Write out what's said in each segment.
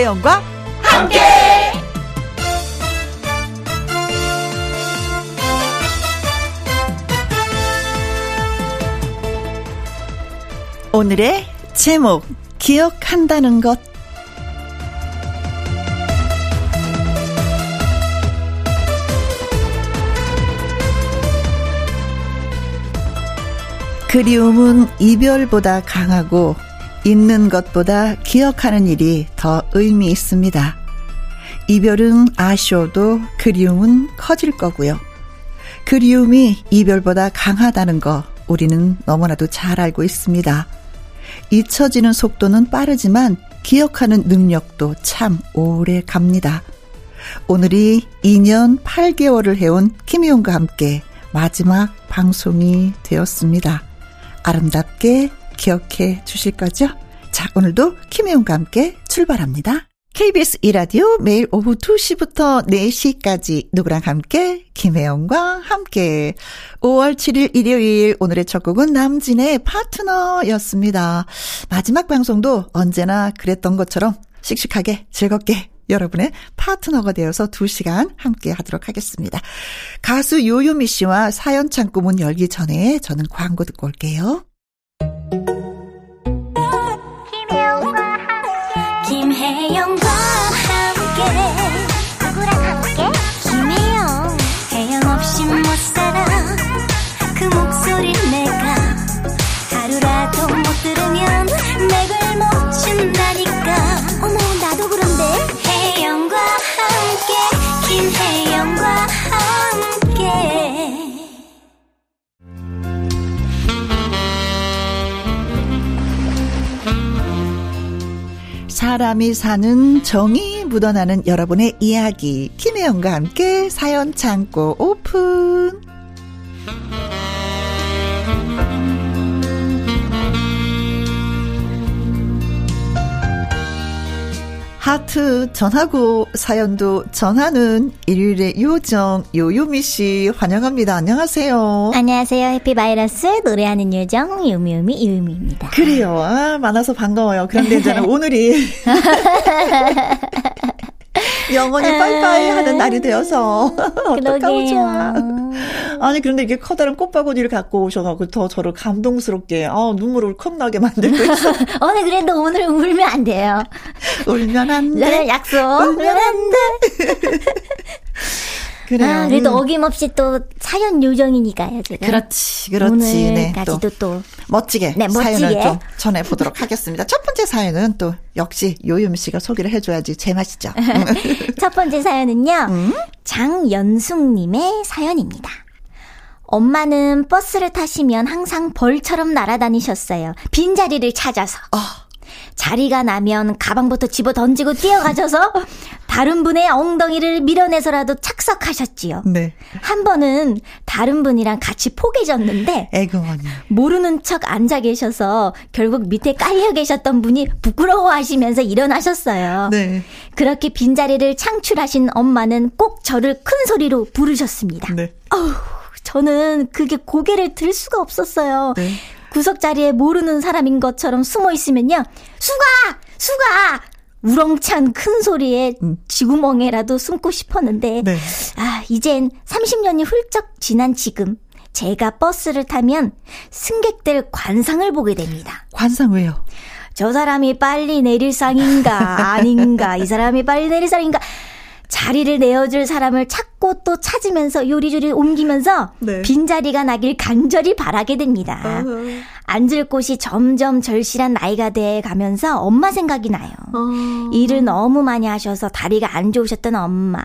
김혜영과 함께. 오늘의 제목 기억한다는 것 그리움은 이별보다 강하고 있는 것보다 기억하는 일이 더 의미 있습니다. 이별은 아쉬워도 그리움은 커질 거고요. 그리움이 이별보다 강하다는 거 우리는 너무나도 잘 알고 있습니다. 잊혀지는 속도는 빠르지만 기억하는 능력도 참 오래 갑니다. 오늘이 2년 8개월을 해온 김희용과 함께 마지막 방송이 되었습니다. 아름답게 기억해 주실 거죠? 자, 오늘도 김혜영과 함께 출발합니다. KBS 이라디오 매일 오후 2시부터 4시까지 누구랑 함께 김혜영과 함께 5월 7일 일요일 오늘의 첫 곡은 남진의 파트너였습니다. 마지막 방송도 언제나 그랬던 것처럼 씩씩하게 즐겁게 여러분의 파트너가 되어서 2시간 함께 하도록 하겠습니다. 가수 요요미 씨와 사연 창구 문 열기 전에 저는 광고 듣고 올게요. 김혜 사람이 사는 정이 묻어나는 여러분의 이야기. 김혜영과 함께 사연 창고 오픈 하트 전하고 사연도 전하는 일요일의 요정 요요미 씨 환영합니다. 안녕하세요. 안녕하세요 해피바이러스 노래하는 요정 유미유미 유미입니다 그래요. 아, 많아서 반가워요. 그런데 이제는 오늘이 영원히 빠이빠이 하는 날이 되어서 어떡하면 좋아. 아니 그런데 이게 커다란 꽃바구니를 갖고 오셔가지고 더 저를 감동스럽게 아, 눈물을 컵나게 만들고 있어. 오늘 그래도 오늘 울면 안 돼요 울면 안 돼. 네, 약속 울면 안 돼. 그래요. 아, 그래도 음. 어김없이 또 사연 요정이니까요, 제가. 그렇지, 그렇지. 네, 또 오늘까지도 또. 멋지게 네, 멋지게. 사연을 좀 전해 보도록 하겠습니다. 첫 번째 사연은 또 역시 요요미 씨가 소개를 해줘야지 제맛이죠. 첫 번째 사연은요, 음? 장연숙님의 사연입니다. 엄마는 버스를 타시면 항상 벌처럼 날아다니셨어요. 빈자리를 찾아서. 아. 자리가 나면 가방부터 집어 던지고 뛰어가셔서 다른 분의 엉덩이를 밀어내서라도 착석하셨지요. 네. 한 번은 다른 분이랑 같이 포개졌는데 애금언니. 모르는 척 앉아 계셔서 결국 밑에 깔려 계셨던 분이 부끄러워하시면서 일어나셨어요. 네. 그렇게 빈자리를 창출하신 엄마는 꼭 저를 큰 소리로 부르셨습니다. 네. 어우, 저는 그게 고개를 들 수가 없었어요. 네. 구석 자리에 모르는 사람인 것처럼 숨어 있으면요. 수가! 수가! 우렁찬 큰 소리에 쥐구멍에라도 숨고 싶었는데, 네. 아, 이젠 30년이 훌쩍 지난 지금, 제가 버스를 타면 승객들 관상을 보게 됩니다. 관상 왜요? 저 사람이 빨리 내릴 상인가, 아닌가, 이 사람이 빨리 내릴 상인가, 자리를 내어줄 사람을 찾고 또 찾으면서 요리조리 옮기면서 네. 빈자리가 나길 간절히 바라게 됩니다. 앉을 곳이 점점 절실한 나이가 돼 가면서 엄마 생각이 나요. 일을 너무 많이 하셔서 다리가 안 좋으셨던 엄마.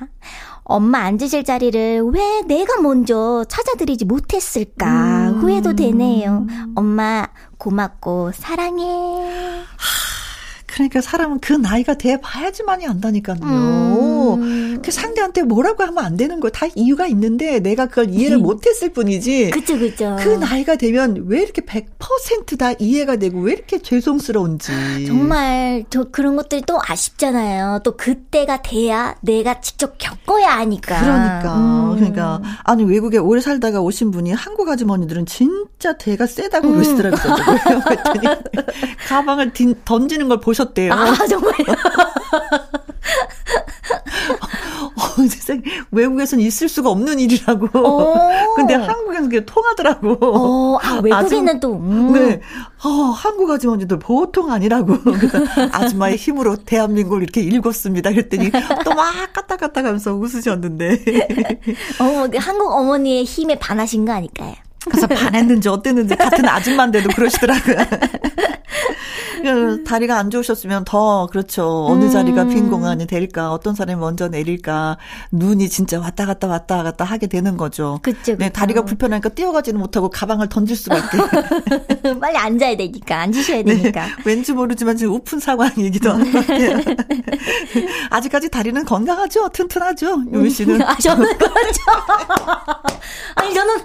엄마 앉으실 자리를 왜 내가 먼저 찾아드리지 못했을까 후회도 되네요. 엄마 고맙고 사랑해. 그러니까 사람은 그 나이가 돼 봐야지만이 안다니까요. 음. 그 상대한테 뭐라고 하면 안 되는 거예요. 다 이유가 있는데 내가 그걸 이해를 못 했을 뿐이지. 그쵸 그쵸. 그 나이가 되면 왜 이렇게 100%다 이해가 되고 왜 이렇게 죄송스러운지. 정말 저 그런 것들이 또 아쉽잖아요. 또 그때가 돼야 내가 직접 겪어야 하니까. 그러니까 음. 그러니까 아니 외국에 오래 살다가 오신 분이 한국 아주머니들은 진짜 대가 세다고 음. 그러시더라고요. 가방을 딘- 던지는 걸 보셨 하셨대요. 아, 정말요? 어, 세상 외국에선 있을 수가 없는 일이라고. 어. 근데 한국에서 그게 통하더라고. 오, 아, 외국인은 또, 음. 음. 네. 어, 한국 아주머니들 보통 아니라고. 그 아줌마의 힘으로 대한민국을 이렇게 읽었습니다. 그랬더니 또 막 까딱까딱 하면서 웃으셨는데. 어, 한국 어머니의 힘에 반하신 거 아닐까요? 그래서 반했는지 어땠는지 같은 아줌마인데도 그러시더라고요. 그 다리가 안 좋으셨으면 더 그렇죠. 어느 자리가 빈 음. 공간이 될까, 어떤 사람이 먼저 내릴까, 눈이 진짜 왔다 갔다 왔다 갔다 하게 되는 거죠. 그쵸. 네, 다리가 불편하니까 뛰어가지는 못하고 가방을 던질 수밖에. 빨리 앉아야 되니까, 앉으셔야 네, 되니까. 네, 왠지 모르지만 지금 우픈 상황이기도 한 것 같아요. 아직까지 다리는 건강하죠? 튼튼하죠? 유미 씨는. 아, 저는 그렇죠. 아니, 저는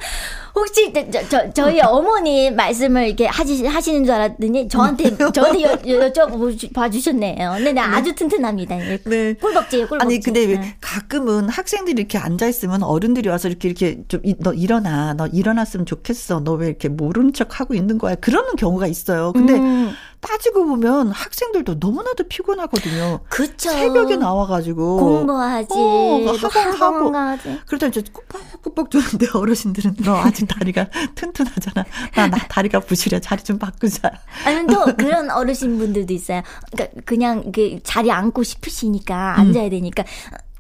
혹시 저, 저, 저희 어머니 말씀을 이렇게 하시, 하시는 줄 알았더니 저한테 저한테 여, 여쭤봐 주셨네요. 네, 네, 아주 튼튼합니다. 예, 네. 꿀벅지예요, 꿀벅지. 아니 근데 네. 가끔은 학생들이 이렇게 앉아 있으면 어른들이 와서 이렇게 이렇게 좀 너 일어나, 너 일어났으면 좋겠어. 너 왜 이렇게 모른 척 하고 있는 거야? 그러는 경우가 있어요. 근데 음. 따지고 보면 학생들도 너무나도 피곤하거든요. 그쵸. 새벽에 나와가지고 공부하지, 어, 학원 하고. 그러다 이제 꾹꾹꾹 주는데 어르신들은 너 아직 다리가 튼튼하잖아. 나, 나 다리가 부실해. 자리 좀 바꾸자. 아니 또 그런 어르신 분들도 있어요. 그러니까 그냥 그 자리 앉고 싶으시니까 음. 앉아야 되니까.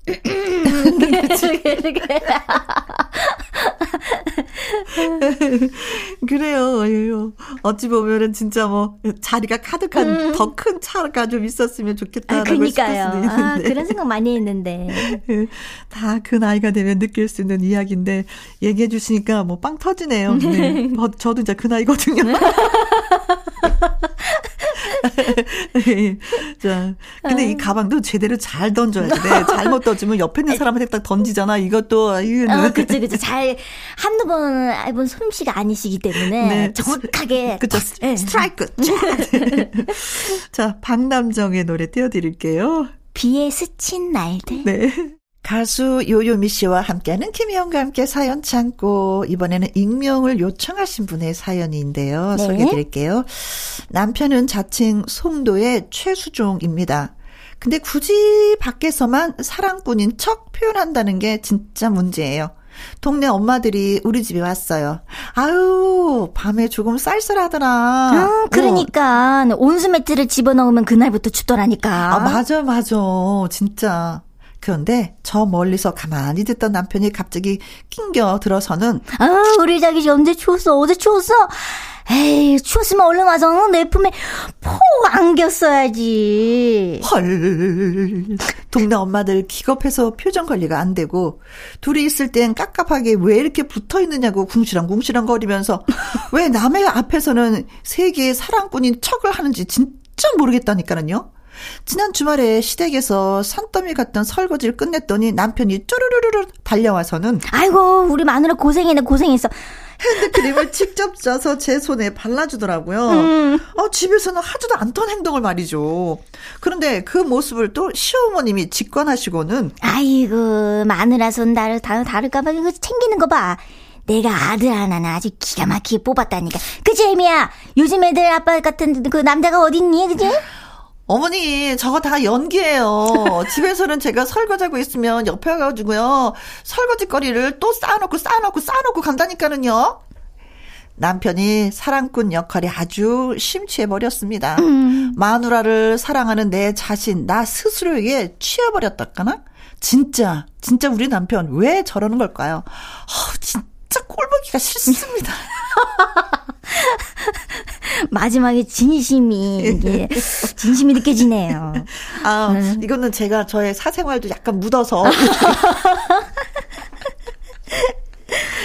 그래요. 어찌 보면은 진짜 뭐 자리가 가득한 음. 더큰 차가 좀 있었으면 좋겠다라고 아, 그러니까요. 수도 있는데. 아, 그런 생각 많이 했는데. 다 그 나이가 되면 느낄 수 있는 이야기인데 얘기해 주시니까 뭐 빵 터지네요. 네. 뭐 저도 이제 그 나이거든요. 자, 근데 이 가방도 제대로 잘 던져야 돼. 잘못 던지면 옆에 있는 사람한테 딱 던지잖아. 이것도 이유는. 어, 그쵸, 그쵸. 잘 한두 번 해본 솜씨가 아니시기 때문에 네. 정확하게. 그쵸. 네. 스트라이크. 자, 박남정의 노래 띄워드릴게요. 비에 스친 날들. 네. 가수 요요미 씨와 함께하는 김희영과 함께 사연 창고 이번에는 익명을 요청하신 분의 사연인데요. 네. 소개해 드릴게요. 남편은 자칭 송도의 최수종입니다. 근데 굳이 밖에서만 사랑꾼인 척 표현한다는 게 진짜 문제예요. 동네 엄마들이 우리 집에 왔어요. 아유, 밤에 조금 쌀쌀하더라. 아, 그러니까 어. 온수 매트를 집어넣으면 그날부터 춥더라니까. 아, 맞아, 맞아. 진짜. 그런데 저 멀리서 가만히 듣던 남편이 갑자기 낑겨 들어서는 아 우리 자기 언제 추웠어? 어제 추웠어? 에이 추웠으면 얼른 와서 내 품에 폭 안겼어야지. 헐. 동네 엄마들 기겁해서 표정 관리가 안 되고 둘이 있을 땐 깝깝하게 왜 이렇게 붙어 있느냐고 궁시렁궁시렁 거리면서 왜 남의 앞에서는 세계의 사랑꾼인 척을 하는지 진짜 모르겠다니까는요 지난 주말에 시댁에서 산더미 같던 설거지를 끝냈더니 남편이 쪼르르르 달려와서는 아이고 우리 마누라 고생했네 고생했어. 핸드크림을 직접 짜서 제 손에 발라주더라고요. 음. 어, 집에서는 하지도 않던 행동을 말이죠. 그런데 그 모습을 또 시어머님이 직관하시고는 아이고 마누라 손 다를 다 다를까봐 이거 챙기는 거 봐. 내가 아들 하나는 아주 기가 막히게 뽑았다니까. 그치, 애미야? 요즘 애들 아빠 같은 그 남자가 어딨니, 그지? 어머니, 저거 다 연기예요. 집에서는 제가 설거지하고 있으면 옆에 가가지고요. 설거지 거리를 또 쌓아놓고 쌓아놓고 쌓아놓고 간다니까는요. 남편이 사랑꾼 역할이 아주 심취해버렸습니다. 음. 마누라를 사랑하는 내 자신, 나 스스로에게 취해버렸다까나? 진짜, 진짜 우리 남편 왜 저러는 걸까요? 어, 진짜 꼴보기가 싫습니다. 마지막에 진심이 이게 진심이 느껴지네요. 아 음. 이거는 제가 저의 사생활도 약간 묻어서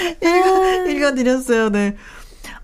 읽어, 읽어드렸어요. 네.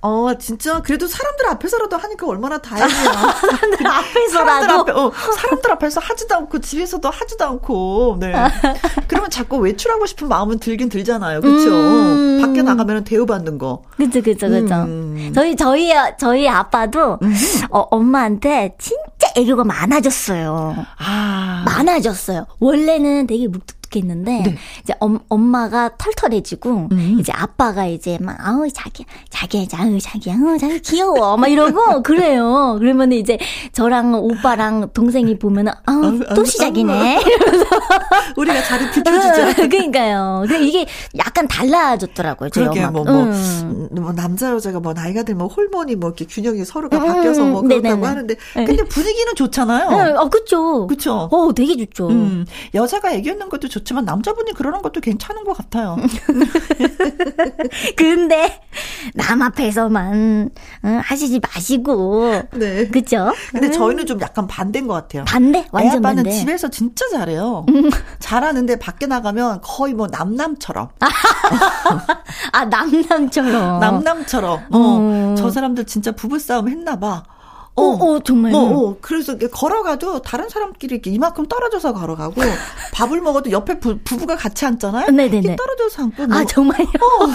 어, 진짜 그래도 사람들 앞에서라도 하니까 얼마나 다행이야. 사람들 앞에서라도 사람들, 앞에, 어, 사람들 앞에서 하지도 않고 집에서도 하지도 않고. 네. 그러면 자꾸 외출하고 싶은 마음은 들긴 들잖아요. 그렇죠? 음. 밖에 나가면 대우받는 거. 그죠, 그죠, 그죠. 음. 저희 저희 저희 아빠도 음. 어, 엄마한테 진짜 애교가 많아졌어요. 아. 많아졌어요. 원래는 되게 묵뚝 익숙했는데 네. 이제 엄, 엄마가 털털해지고 음. 이제 아빠가 이제 막 아우 자기 자기 아우 자기 아우 자기 귀여워 막 이러고 그래요. 그러면 이제 저랑 오빠랑 동생이 보면은 아우 또 시작이네. 이러면서 우리가 자리 비켜주죠. 그러니까요. 이게 약간 달라졌더라고요. 그러게 뭐, 뭐, 음. 뭐 남자 여자가 뭐 나이가 들면 호르몬이 뭐 이렇게 균형이 서로가 음, 바뀌어서 뭐 그렇다고 네네네. 하는데 네. 근데 분위기는 좋잖아요. 네, 어, 그쵸. 그쵸. 어, 되게 좋죠. 음, 여자가 애기 있는 것도 좋 지만 남자분이 그러는 것도 괜찮은 것 같아요. 근데 남 앞에서만 응, 하시지 마시고. 네. 그쵸? 근데 음. 저희는 좀 약간 반대인 것 같아요. 반대? 완전 애 반대. 집에서 진짜 잘해요. 음. 잘하는데 밖에 나가면 거의 뭐 남남처럼. 아, 남남처럼. 남남처럼. 어, 음. 저 사람들 진짜 부부싸움 했나 봐. 어, 어, 정말. 뭐, 어, 그래서 걸어가도 다른 사람끼리 이렇게 이만큼 떨어져서 걸어가고 밥을 먹어도 옆에 부, 부부가 같이 앉잖아요. 네네네. 떨어져서 앉고. 뭐. 아 정말요? 어.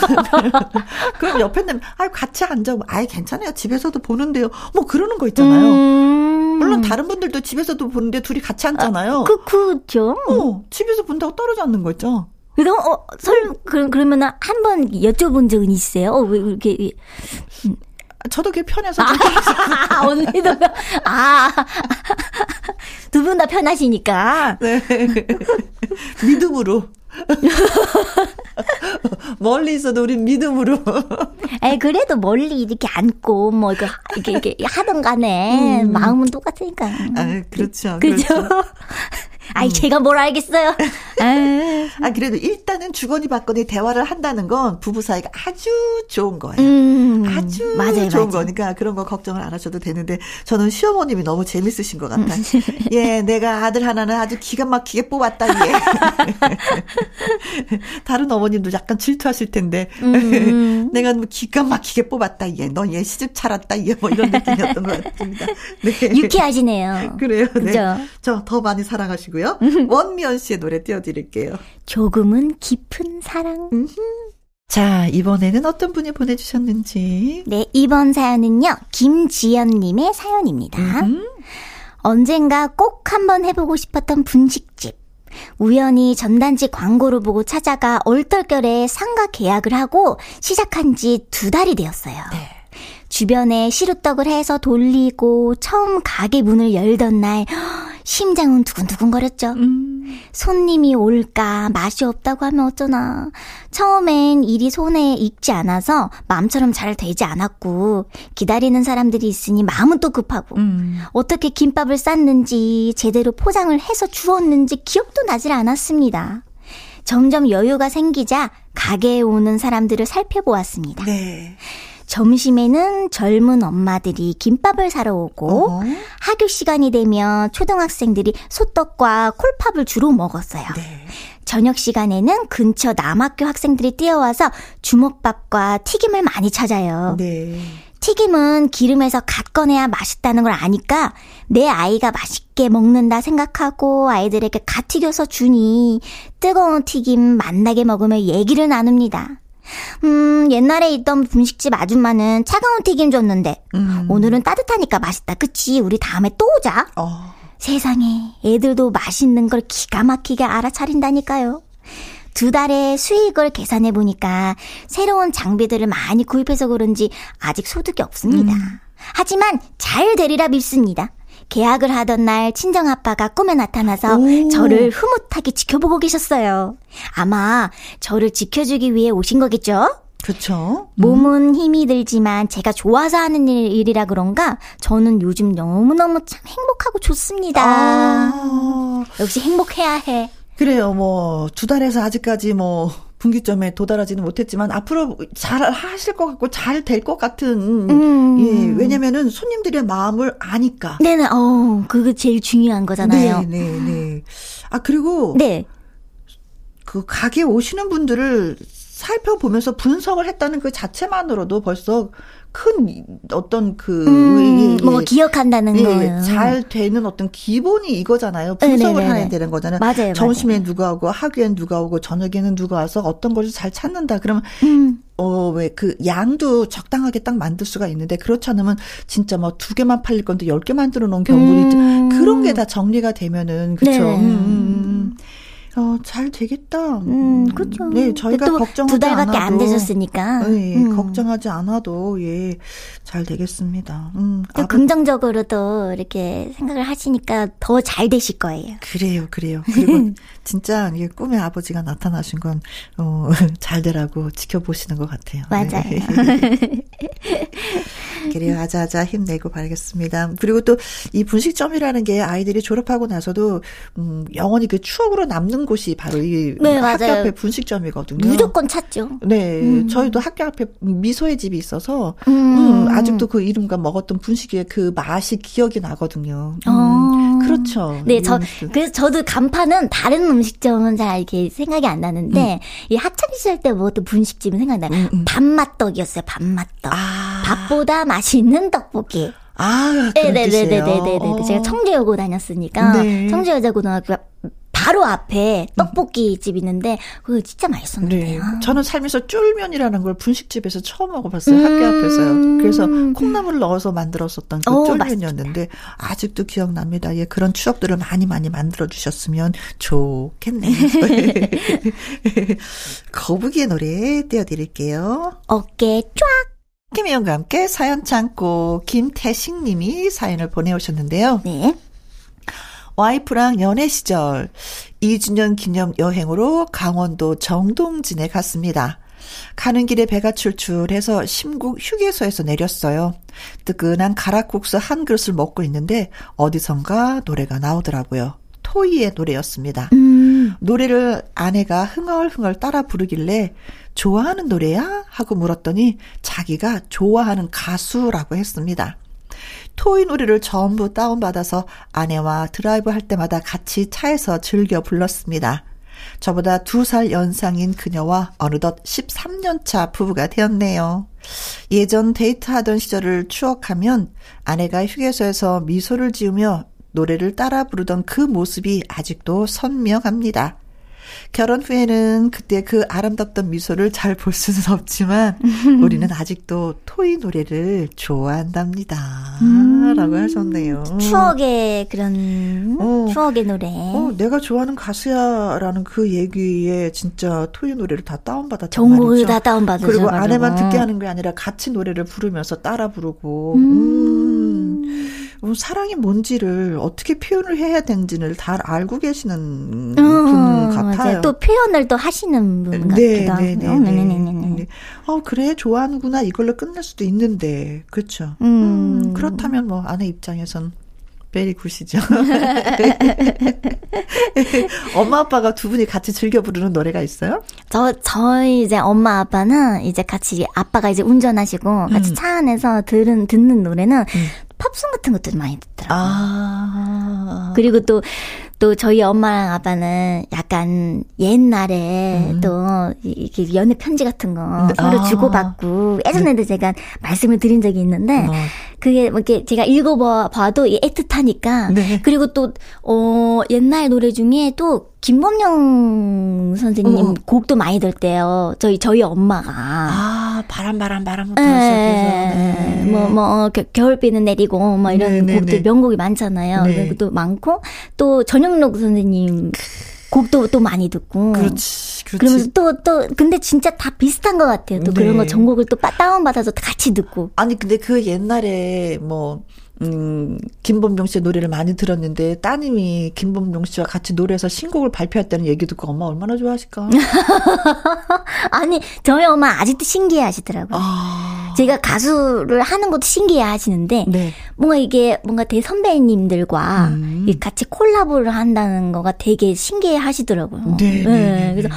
그럼 옆에 는 아, 같이 앉아. 아예 괜찮아요. 집에서도 보는데요. 뭐 그러는 거 있잖아요. 음... 물론 다른 분들도 집에서도 보는데 둘이 같이 앉잖아요. 아, 그 그죠. 어, 집에서 본다고 떨어져 앉는 거 있죠. 그럼 어, 설 그, 그러면 한번 여쭤본 적은 있어요? 어, 왜 이렇게 저도 그게 편해서. 아, 언니도, 아. 두 분 다 편하시니까. 네. 믿음으로. 멀리 있어도 우린 믿음으로. 에 그래도 멀리 이렇게 앉고 뭐 이거 이렇게 이렇게 하던 간에 음. 마음은 똑같으니까. 아, 그렇죠. 그죠. 그렇죠. 아이, 음. 제가 뭘 알겠어요. 아, 그래도 일단은 주거니 받거니 대화를 한다는 건 부부 사이가 아주 좋은 거예요. 음, 아주 맞아요, 좋은 맞아요. 거니까 그런 거 걱정을 안 하셔도 되는데 저는 시어머님이 너무 재밌으신 것 같아요. 예, 내가 아들 하나는 아주 기가 막히게 뽑았다, 예. 다른 어머님도 약간 질투하실 텐데. 음. 내가 뭐 기가 막히게 뽑았다, 예. 너 얘 시집 차렸다, 예. 뭐 이런 느낌이었던 것 같습니다. 네. 유쾌하시네요. 그래요, 네. 그죠? 저 더 많이 사랑하시고 요. 하고요. 원미연 씨의 노래 띄워드릴게요. 조금은 깊은 사랑. 자, 이번에는 어떤 분이 보내주셨는지. 네, 이번 사연은요, 김지연님의 사연입니다. 음흠. 언젠가 꼭 한번 해보고 싶었던 분식집. 우연히 전단지 광고를 보고 찾아가 얼떨결에 상가 계약을 하고 시작한 지 두 달이 되었어요. 네. 주변에 시루떡을 해서 돌리고 처음 가게 문을 열던 날 심장은 두근두근거렸죠. 음. 손님이 올까 맛이 없다고 하면 어쩌나. 처음엔 일이 손에 익지 않아서 마음처럼 잘 되지 않았고 기다리는 사람들이 있으니 마음은 또 급하고 음. 어떻게 김밥을 쌌는지 제대로 포장을 해서 주었는지 기억도 나질 않았습니다. 점점 여유가 생기자 가게에 오는 사람들을 살펴보았습니다. 네. 점심에는 젊은 엄마들이 김밥을 사러 오고 어허. 학교 시간이 되면 초등학생들이 소떡과 콜팝을 주로 먹었어요. 네. 저녁 시간에는 근처 남학교 학생들이 뛰어와서 주먹밥과 튀김을 많이 찾아요. 네. 튀김은 기름에서 갓 꺼내야 맛있다는 걸 아니까 내 아이가 맛있게 먹는다 생각하고 아이들에게 갓 튀겨서 주니 뜨거운 튀김 맛나게 먹으며 얘기를 나눕니다. 음, 옛날에 있던 분식집 아줌마는 차가운 튀김 줬는데, 음. 오늘은 따뜻하니까 맛있다. 그치? 우리 다음에 또 오자. 어. 세상에, 애들도 맛있는 걸 기가 막히게 알아차린다니까요. 두 달의 수익을 계산해 보니까 새로운 장비들을 많이 구입해서 그런지 아직 소득이 없습니다. 음. 하지만 잘 되리라 믿습니다. 계약을 하던 날 친정 아빠가 꿈에 나타나서 오. 저를 흐뭇하게 지켜보고 계셨어요. 아마 저를 지켜주기 위해 오신 거겠죠? 그렇죠. 몸은 힘이 들지만 제가 좋아서 하는 일, 이라 그런가 저는 요즘 너무너무 참 행복하고 좋습니다. 아. 역시 행복해야 해. 그래요. 뭐 두 달에서 아직까지 뭐 분기점에 도달하지는 못했지만 앞으로 잘 하실 것 같고 잘 될 것 같은 음. 예 왜냐면은 손님들의 마음을 아니까 네네 어 그거 제일 중요한 거잖아요 네네네 네. 아 그리고 네 그 가게 오시는 분들을 살펴보면서 분석을 했다는 그 자체만으로도 벌써 큰 어떤 그 음, 뭐 기억한다는 예, 거예요. 잘 되는 어떤 기본이 이거잖아요. 분석을 네네네. 해야 되는 거잖아요. 맞아요. 점심에 맞아요. 누가 오고 학교엔 누가 오고 저녁에는 누가 와서 어떤 것을 잘 찾는다. 그러면 음. 어왜 그 양도 적당하게 딱 만들 수가 있는데 그렇지 않으면 진짜 뭐 두 개만 팔릴 건데 열 개 만들어 놓은 경우도 음. 있죠. 그런 게 다 정리가 되면은 그렇죠. 네. 음. 어, 어, 잘 되겠다. 음, 그죠. 네, 저희가 걱정하지 두 달밖에 안 되셨으니까. 네, 음. 걱정하지 않아도 예, 잘 되겠습니다. 음, 또 긍정적으로 도 이렇게 생각을 하시니까 더 잘 되실 거예요. 그래요, 그래요. 그리고 진짜 이게 꿈의 아버지가 나타나신 건 어, 잘 되라고 지켜보시는 것 같아요. 맞아요. 네. 그래요, 아자아자 힘내고 봐야겠습니다. 그리고 또 이 분식점이라는 게 아이들이 졸업하고 나서도 음, 영원히 그 추억으로 남는 곳이 바로 이 네, 학교 맞아요. 앞에 분식점이거든요. 무조건 찾죠. 네, 음. 저희도 학교 앞에 미소의 집이 있어서 음. 음, 아직도 그 이름과 먹었던 분식의 그 맛이 기억이 나거든요. 음. 어. 그렇죠. 네, 저 그래서 저도 간판은 다른 음식점은 잘 이렇게 생각이 안 나는데 음. 이 학창 시절 때 먹었던 분식집은 생각나요. 음, 밥맛떡이었어요. 밥맛떡. 아. 밥보다 맛있는 떡볶이. 아, 네네네네네네. 제가 청주여고 다녔으니까 네. 청주여자고등학교 바로 앞에 떡볶이 집 있는데 그거 진짜 맛있었는데. 네. 저는 살면서 쫄면이라는 걸 분식집에서 처음 먹어봤어요. 음~ 학교 앞에서요. 그래서 콩나물 넣어서 만들었었던 그 오, 쫄면이었는데 맛있다. 아직도 기억납니다. 예, 그런 추억들을 많이 많이 만들어 주셨으면 좋겠네요. 거북이의 노래 띄워드릴게요. 어깨 쫙. 김혜영과 함께 사연 창고 김태식 님이 사연을 보내오셨는데요. 네. 와이프랑 연애 시절 2주년 기념 여행으로 강원도 정동진에 갔습니다. 가는 길에 배가 출출해서 심국 휴게소에서 내렸어요. 뜨끈한 가락국수 한 그릇을 먹고 있는데 어디선가 노래가 나오더라고요. 토이의 노래였습니다. 음. 노래를 아내가 흥얼흥얼 따라 부르길래 좋아하는 노래야? 하고 물었더니 자기가 좋아하는 가수라고 했습니다. 토이 노래를 전부 다운받아서 아내와 드라이브 할 때마다 같이 차에서 즐겨 불렀습니다. 저보다 두 살 연상인 그녀와 어느덧 13년차 부부가 되었네요. 예전 데이트하던 시절을 추억하면 아내가 휴게소에서 미소를 지으며 노래를 따라 부르던 그 모습이 아직도 선명합니다. 결혼 후에는 그때 그 아름답던 미소를 잘 볼 수는 없지만 우리는 아직도 토이 노래를 좋아한답니다. 음. 라고 하셨네요. 추억의 그런 어, 추억의 노래. 어, 내가 좋아하는 가수야라는 그 얘기에 진짜 토이 노래를 다 다운받았단 전곡을 말이죠. 다 다운받으죠. 그리고 아내만 듣게 하는 게 아니라 같이 노래를 부르면서 따라 부르고 음. 음. 어, 사랑이 뭔지를 어떻게 표현을 해야 되는지를 잘 알고 계시는 음, 분 같아요. 맞아요. 또 표현을 또 하시는 분 네, 같기도 네, 하고. 네, 네, 네, 네, 네. 어, 그래, 좋아하는구나. 이걸로 끝낼 수도 있는데. 그렇죠. 음. 음, 그렇다면 뭐 아내 입장에선 베리 굿이죠. 엄마 아빠가 두 분이 같이 즐겨 부르는 노래가 있어요? 저 저희 이제 엄마 아빠는 이제 같이 아빠가 이제 운전하시고 같이 음. 차 안에서 들은 듣는 노래는 음. 팝송 같은 것도 많이 듣더라고요. 아. 그리고 또, 또 저희 엄마랑 아빠는 약간 옛날에 음. 또 이렇게 연애 편지 같은 거 네. 서로 아. 주고받고 예전에도 네. 제가 말씀을 드린 적이 있는데 어. 그게 뭐 이렇게 제가 읽어봐도 애틋하니까 네. 그리고 또, 어, 옛날 노래 중에 또 김범용 선생님 어. 곡도 많이 들 때요. 저희 저희 엄마가 아 바람 바람 바람부터 네. 시작해서 네. 뭐뭐 뭐, 겨울비는 내리고 뭐 이런 네, 네 곡들 네. 명곡이 많잖아요. 네. 또 많고 또 전영록 선생님 곡도 또 많이 듣고. 그렇지. 그렇지. 그러면서 또, 또, 근데 진짜 다 비슷한 것 같아요. 또 네. 그런 거 전곡을 또 다운받아서 같이 듣고. 아니, 근데 그 옛날에 뭐, 음, 김범용 씨의 노래를 많이 들었는데 따님이 김범용 씨와 같이 노래해서 신곡을 발표했다는 얘기 듣고 엄마 얼마나 좋아하실까? 아니, 저희 엄마 아직도 신기해 하시더라고요. 아... 제가 가수를 하는 것도 신기해 하시는데 네. 뭔가 이게 뭔가 대선배님들과 음. 같이 콜라보를 한다는 거가 되게 신기해 하시더라고요. 네, 네, 네, 네. 그래서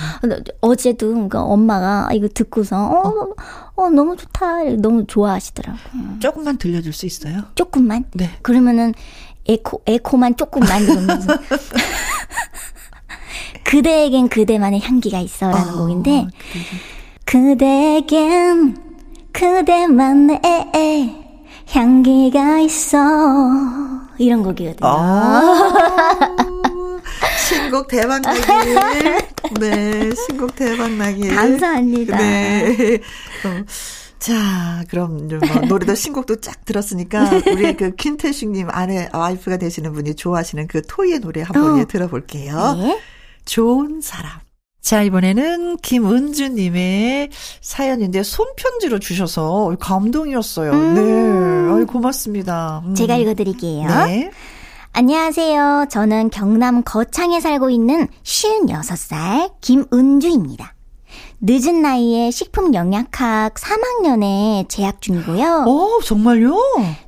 어제도 그러니까 엄마가 이거 듣고서 어, 어. 어, 너무 좋다. 너무 좋아하시더라고요. 조금만 들려줄 수 있어요? 조금 만? 네. 그러면은 에코, 에코만 조금 만 들으면서. 그대에겐 그대만의 향기가 있어. 라는 어, 곡인데. 그대에겐 그대만의 향기가 있어. 이런 곡이거든요. 아~ 신곡 대박 나기. 네, 신곡 대박 나기. 감사합니다. 네. 어. 자, 그럼 뭐 노래도 신곡도 쫙 들었으니까 우리 그 킨태식님 아내 와이프가 되시는 분이 좋아하시는 그 토이의 노래 한번 어. 예, 들어볼게요. 네. 좋은 사람. 자, 이번에는 김은주님의 사연인데 손편지로 주셔서 감동이었어요. 음. 네. 아유, 고맙습니다. 음. 제가 읽어드릴게요. 네. 안녕하세요. 저는 경남 거창에 살고 있는 56살 김은주입니다. 늦은 나이에 식품 영양학 3학년에 재학 중이고요. 어, 정말요?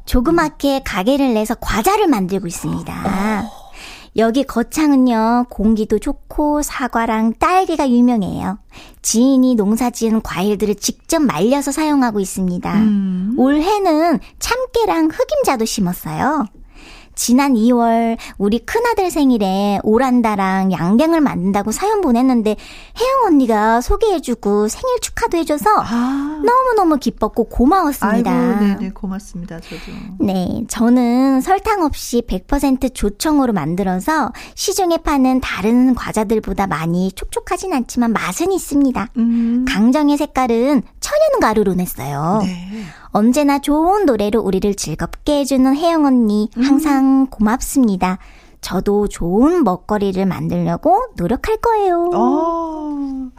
조그맣게 가게를 내서 과자를 만들고 있습니다. 어. 여기 거창은요, 공기도 좋고 사과랑 딸기가 유명해요. 지인이 농사 지은 과일들을 직접 말려서 사용하고 있습니다. 음. 올해는 참깨랑 흑임자도 심었어요. 지난 2월 우리 큰아들 생일에 오란다랑 양갱을 만든다고 사연 보냈는데 혜영 언니가 소개해주고 생일 축하도 해줘서 아. 너무너무 기뻤고 고마웠습니다. 아이고, 네네 고맙습니다. 저도. 네, 저는 설탕 없이 100% 조청으로 만들어서 시중에 파는 다른 과자들보다 많이 촉촉하진 않지만 맛은 있습니다. 음. 강정의 색깔은 천연 가루로 냈어요. 네. 언제나 좋은 노래로 우리를 즐겁게 해주는 혜영 언니 항상 음. 고맙습니다. 저도 좋은 먹거리를 만들려고 노력할 거예요. 어.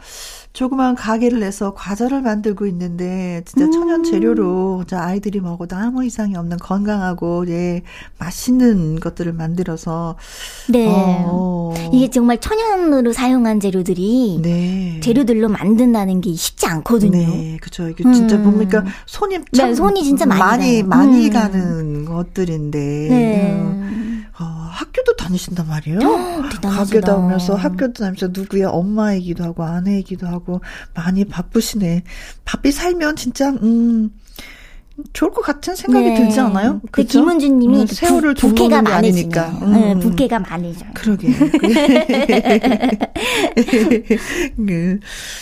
조그만 가게를 내서 과자를 만들고 있는데 진짜 음. 천연 재료로 자 아이들이 먹어도 아무 이상이 없는 건강하고 예 맛있는 것들을 만들어서 네 어. 이게 정말 천연으로 사용한 재료들이 네. 재료들로 만든다는 게 쉽지 않거든요. 네, 그렇죠. 이게 진짜 음. 보니까 손이 참 네, 손이 진짜 많이 많이, 많이 음. 가는 것들인데. 네. 음. 어, 학교도 다니신단 말이에요. 학교 다니면서 학교도 다니면서 누구의 엄마이기도 하고 아내이기도 하고 많이 바쁘시네. 바삐 살면 진짜 음 좋을 것 같은 생각이 네. 들지 않아요? 그 김은주님이 음, 세월을 부, 부캐가 많으니까. 음. 네, 부캐가 많으죠. 그러게. 그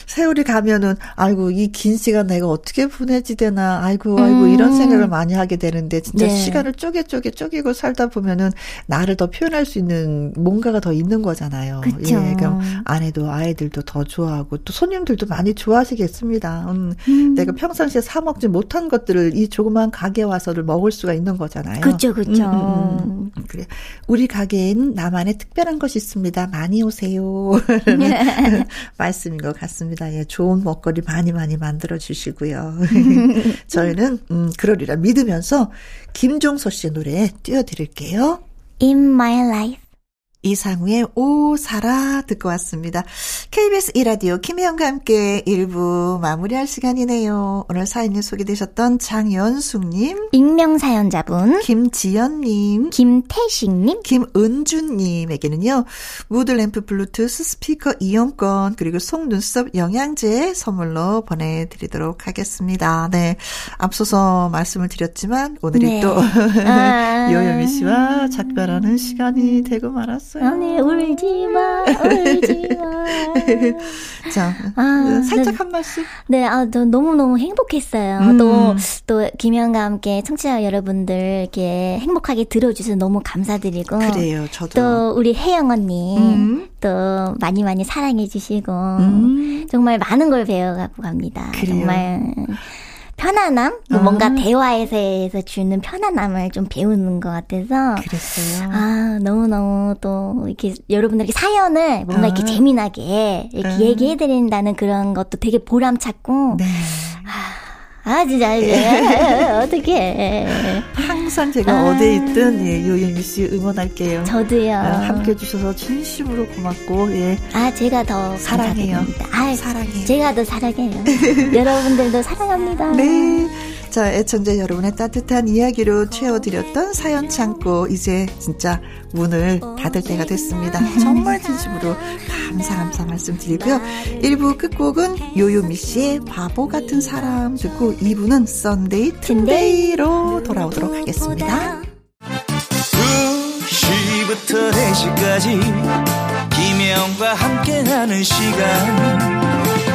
세월이 가면은 아이고 이 긴 시간 내가 어떻게 보내지 되나 아이고 아이고 음. 이런 생각을 많이 하게 되는데 진짜 네. 시간을 쪼개 쪼개 쪼개고 살다 보면은 나를 더 표현할 수 있는 뭔가가 더 있는 거잖아요. 그쵸. 예, 그럼 아내도 아이들도 더 좋아하고 또 손님들도 많이 좋아하시겠습니다. 음, 음. 내가 평상시에 사 먹지 못한 것들을 이 조그만 가게 와서를 먹을 수가 있는 거잖아요. 그렇죠, 그렇죠. 음, 음, 음. 그래. 우리 가게엔 나만의 특별한 것이 있습니다. 많이 오세요. 말씀인 것 같습니다. 예, 좋은 먹거리 많이 많이 만들어 주시고요. 저희는 음, 그러리라 믿으면서 김종서 씨의 노래 띄워드릴게요. In My Life. 이상우의 오 살아 듣고 왔습니다. KBS 이라디오 김혜영과 함께 1부 마무리할 시간이네요. 오늘 사연이 소개되셨던 장연숙님, 익명사연자분, 김지연님, 김태식님, 김은주님에게는요. 무드램프 블루투스 스피커 이용권 그리고 속눈썹 영양제 선물로 보내드리도록 하겠습니다. 네, 앞서서 말씀을 드렸지만 오늘이 네. 또 아~ 요요미 씨와 작별하는 시간이 되고 말았습니다. 알았어요. 아니, 울지 마, 울지 마. 자, 아, 살짝 네. 한 말씀. 네, 아, 너무너무 행복했어요. 음. 또, 또, 김현과 함께 청취자 여러분들 이렇게 행복하게 들어주셔서 너무 감사드리고. 그래요, 저도. 또, 우리 혜영 언니. 음. 또, 많이 많이 사랑해주시고. 음. 정말 많은 걸 배워가고 갑니다. 그래요. 정말. 편안함, 뭐 아. 뭔가 대화에서 주는 편안함을 좀 배우는 것 같아서. 그랬어요. 아 너무 너무 또 이렇게 여러분들에게 사연을 뭔가 아. 이렇게 재미나게 이렇게 아. 얘기해드린다는 그런 것도 되게 보람찼고. 네. 아, 아, 진짜, 어떻게 항상 제가 아. 어디에 있든, 예, 요예미 씨 응원할게요. 저도요. 아, 함께 해주셔서 진심으로 고맙고, 예. 아, 제가 더 사랑해요. 아, 사랑해요. 제가 더 사랑해요. 여러분들도 사랑합니다. 네. 자, 애청자 여러분의 따뜻한 이야기로 채워드렸던 사연 창고, 이제 진짜 문을 닫을 때가 됐습니다. 정말 진심으로 감사, 감사 말씀드리고요. 1부 끝곡은 요요미 씨의 바보 같은 사람 듣고 2부는 Sunday 튼데이로 돌아오도록 하겠습니다. 2시부터 4시까지 김혜영과 함께하는 시간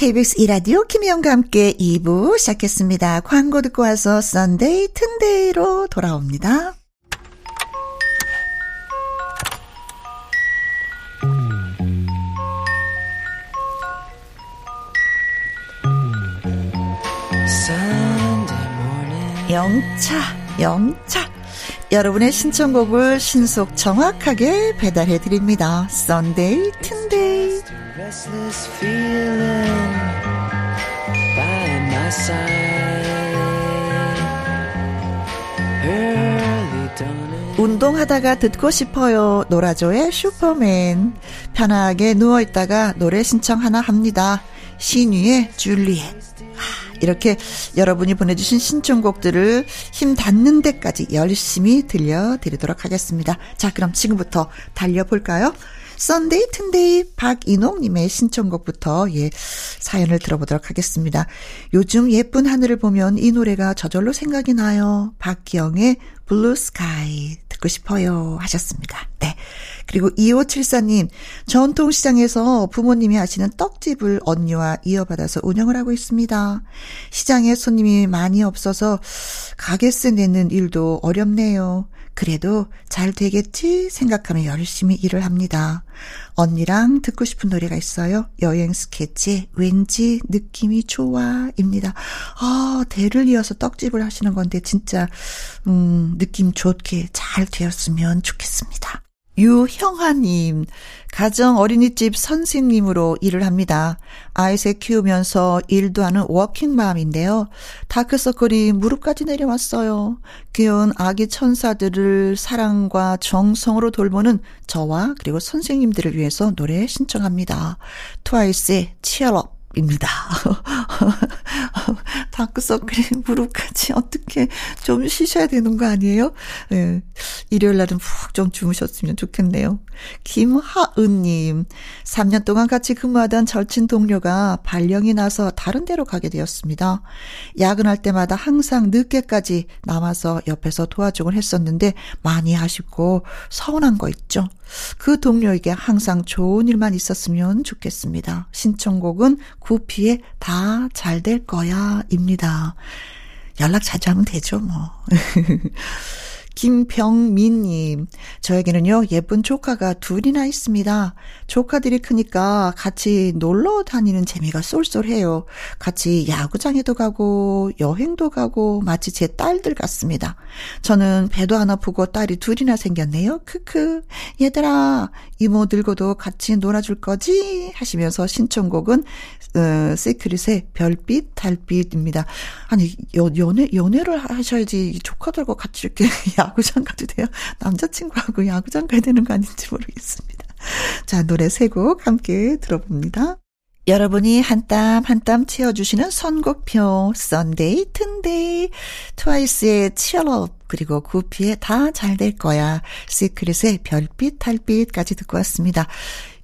KBS 이라디오 김희영과 함께 2부 시작했습니다. 광고 듣고 와서 Sunday 튼데이로 돌아옵니다. 영차, 영차. 여러분의 신청곡을 신속 정확하게 배달해 드립니다. Sunday 튼데이. 운동하다가 듣고 싶어요. 노라조의 슈퍼맨. 편하게 누워있다가 노래 신청 하나 합니다. 샤이니의 줄리엣. 이렇게 여러분이 보내주신 신청곡들을 힘 닿는 데까지 열심히 들려드리도록 하겠습니다. 자, 그럼 지금부터 달려볼까요? Sunday 튼데이 박인홍님의 신청곡부터 예 사연을 들어보도록 하겠습니다. 요즘 예쁜 하늘을 보면 이 노래가 저절로 생각이 나요. 박기영의 Blue Sky 듣고 싶어요 하셨습니다. 네. 그리고 2574님, 전통시장에서 부모님이 하시는 떡집을 언니와 이어받아서 운영을 하고 있습니다. 시장에 손님이 많이 없어서 가게세 내는 일도 어렵네요. 그래도 잘 되겠지 생각하며 열심히 일을 합니다. 언니랑 듣고 싶은 노래가 있어요. 여행 스케치 왠지 느낌이 좋아입니다. 아, 대를 이어서 떡집을 하시는 건데 진짜 음, 느낌 좋게 잘 되었으면 좋겠습니다. 유형아님, 가정 어린이집 선생님으로 일을 합니다. 아이셋 키우면서 일도 하는 워킹맘인데요. 다크서클이 무릎까지 내려왔어요. 귀여운 아기 천사들을 사랑과 정성으로 돌보는 저와 그리고 선생님들을 위해서 노래 신청합니다. 트와이스의 치얼업. 입니다. 다크서클이 무릎까지 어떻게 좀 쉬셔야 되는 거 아니에요? 네. 일요일 날은 푹 좀 주무셨으면 좋겠네요. 김하은님, 3년 동안 같이 근무하던 절친 동료가 발령이 나서 다른 데로 가게 되었습니다. 야근할 때마다 항상 늦게까지 남아서 옆에서 도와주곤 했었는데 많이 아쉽고 서운한 거 있죠. 그 동료에게 항상 좋은 일만 있었으면 좋겠습니다. 신청곡은 구피의 다 잘 될 거야 입니다. 연락 자주 하면 되죠, 뭐. 김병민님, 저에게는요, 예쁜 조카가 둘이나 있습니다. 조카들이 크니까 같이 놀러 다니는 재미가 쏠쏠해요. 같이 야구장에도 가고, 여행도 가고, 마치 제 딸들 같습니다. 저는 배도 안 아프고 딸이 둘이나 생겼네요. 크크. 얘들아, 이모 들고도 같이 놀아줄 거지? 하시면서 신청곡은, 어, 시크릿의 별빛, 달빛입니다. 아니, 연, 연애, 연애를 하셔야지 조카들과 같이 이렇게 야구장 가도 돼요? 남자친구하고 야구장 가야 되는 거 아닌지 모르겠습니다. 자, 노래 세 곡 함께 들어봅니다. 여러분이 한 땀 한 땀 채워주시는 선곡표 Sunday 튼데이 트와이스의 Cheer Up 그리고 구피의 다 잘 될 거야 시크릿의 별빛 달빛까지 듣고 왔습니다.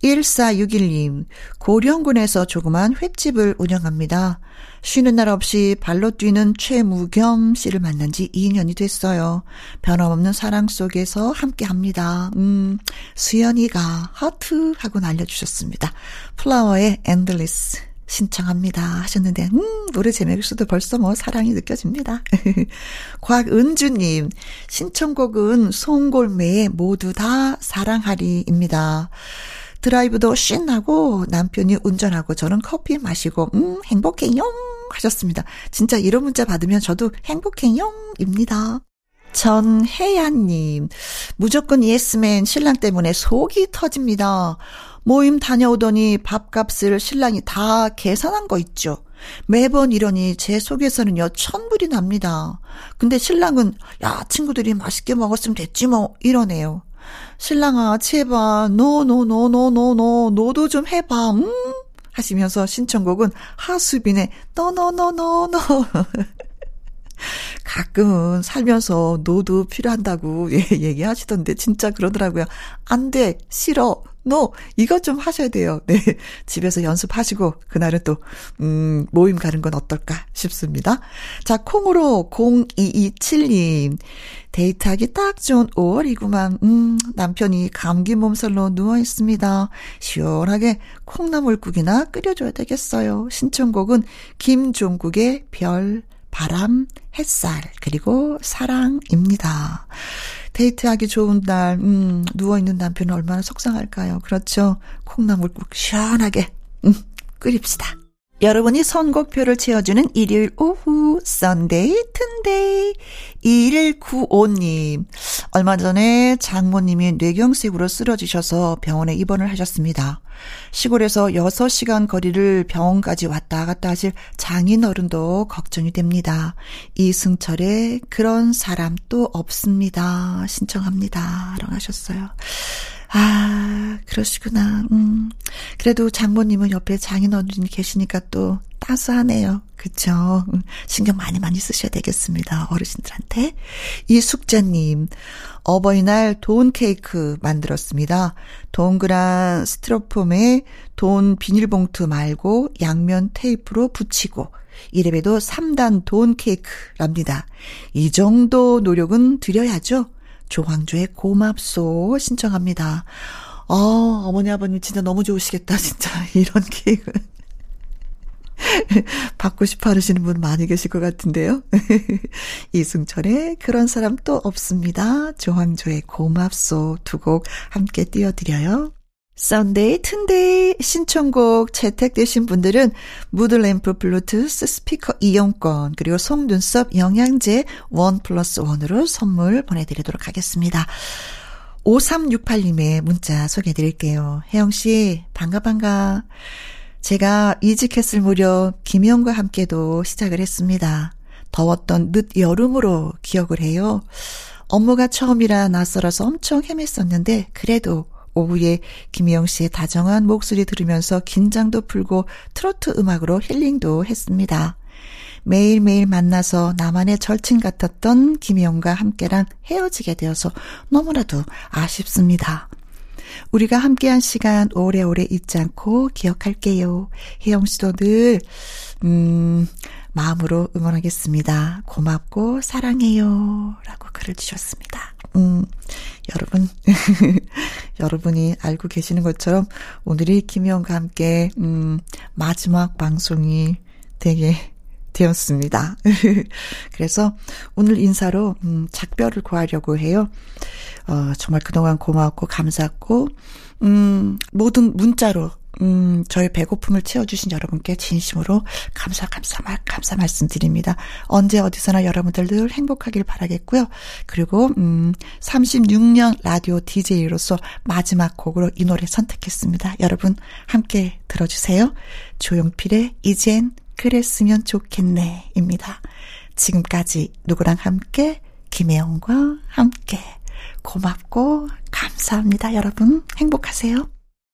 1461님 고령군에서 조그만 횟집을 운영합니다. 쉬는 날 없이 발로 뛰는 최무겸 씨를 만난 지 2년이 됐어요. 변함없는 사랑 속에서 함께 합니다. 음, 수연이가 하트 하고 날려주셨습니다. 플라워의 Endless. 신청합니다 하셨는데 음 노래 제목에서도 벌써 뭐 사랑이 느껴집니다. 곽은주님 신청곡은 송골매의 모두 다 사랑하리입니다. 드라이브도 신나고 남편이 운전하고 저는 커피 마시고 음 행복해요 하셨습니다. 진짜 이런 문자 받으면 저도 행복해요 입니다. 전혜연님, 무조건 예스맨 신랑 때문에 속이 터집니다. 모임 다녀오더니 밥값을 신랑이 다 계산한 거 있죠. 매번 이러니 제 속에서는요, 천불이 납니다. 근데 신랑은, 야, 친구들이 맛있게 먹었으면 됐지 뭐, 이러네요. 신랑아, 제발, no, no, no, no, no, no, no도 좀 해봐, 음? 하시면서 신청곡은 하수빈의 너너너너너 가끔은 살면서 no도 필요한다고 예, 얘기하시던데 진짜 그러더라고요. 안 돼, 싫어, 노, 이것 좀 하셔야 돼요. 네. 집에서 연습하시고, 그날은 또, 음, 모임 가는 건 어떨까 싶습니다. 자, 콩으로 0227님. 데이트하기 딱 좋은 5월이구만. 음, 남편이 감기 몸살로 누워 있습니다. 시원하게 콩나물국이나 끓여줘야 되겠어요. 신청곡은 김종국의 별, 바람, 햇살, 그리고 사랑입니다. 데이트하기 좋은 날, 음, 누워있는 남편은 얼마나 속상할까요? 그렇죠. 콩나물 국 시원하게, 음, 끓입시다. 여러분이 선곡표를 채워주는 일요일 오후 Sunday 튼데이 2195님 얼마 전에 장모님이 뇌경색으로 쓰러지셔서 병원에 입원을 하셨습니다. 시골에서 6시간 거리를 병원까지 왔다 갔다 하실 장인어른도 걱정이 됩니다. 이승철의 그런 사람 또 없습니다. 신청합니다. 라고 하셨어요. 아, 그러시구나. 음. 그래도 장모님은 옆에 장인 어른이 계시니까 또 따스하네요. 그쵸? 음, 신경 많이 많이 쓰셔야 되겠습니다. 어르신들한테. 이숙자님, 어버이날 돈 케이크 만들었습니다. 동그란 스티로폼에 돈 비닐봉투 말고 양면 테이프로 붙이고, 이래봬도 3단 돈 케이크랍니다. 이 정도 노력은 들여야죠. 조항조의 고맙소 신청합니다. 어, 어머니 아버님 진짜 너무 좋으시겠다 진짜 이런 케이크 받고 싶어 하시는 분 많이 계실 것 같은데요. 이승철의 그런 사람 또 없습니다. 조항조의 고맙소 두 곡 함께 띄워드려요. Sunday 튼데이 신청곡 채택되신 분들은 무드램프 블루투스 스피커 이용권 그리고 속눈썹 영양제 원 플러스 원으로 선물 보내드리도록 하겠습니다. 5368님의 문자 소개해드릴게요. 혜영씨 반가 반가. 제가 이직했을 무렵 김혜영과 함께도 시작을 했습니다. 더웠던 늦 여름으로 기억을 해요. 업무가 처음이라 낯설어서 엄청 헤맸었는데 그래도 오후에 김희영 씨의 다정한 목소리 들으면서 긴장도 풀고 트로트 음악으로 힐링도 했습니다. 매일매일 만나서 나만의 절친 같았던 김희영과 함께랑 헤어지게 되어서 너무나도 아쉽습니다. 우리가 함께한 시간 오래오래 잊지 않고 기억할게요. 혜영 씨도 늘, 음, 마음으로 응원하겠습니다. 고맙고 사랑해요. 라고 글을 주셨습니다. 음, 여러분, 여러분이 알고 계시는 것처럼 오늘이 김희영과 함께, 음, 마지막 방송이 되게 되었습니다. 그래서 오늘 인사로, 음, 작별을 구하려고 해요. 어, 정말 그동안 고마웠고, 감사했고, 음, 모든 문자로 음, 저희 배고픔을 채워주신 여러분께 진심으로 감사, 감사, 감사 말씀드립니다. 언제 어디서나 여러분들 늘 행복하길 바라겠고요. 그리고, 음, 36년 라디오 DJ로서 마지막 곡으로 이 노래 선택했습니다. 여러분, 함께 들어주세요. 조용필의 이젠 그랬으면 좋겠네, 입니다. 지금까지 누구랑 함께, 김혜영과 함께. 고맙고, 감사합니다, 여러분. 행복하세요.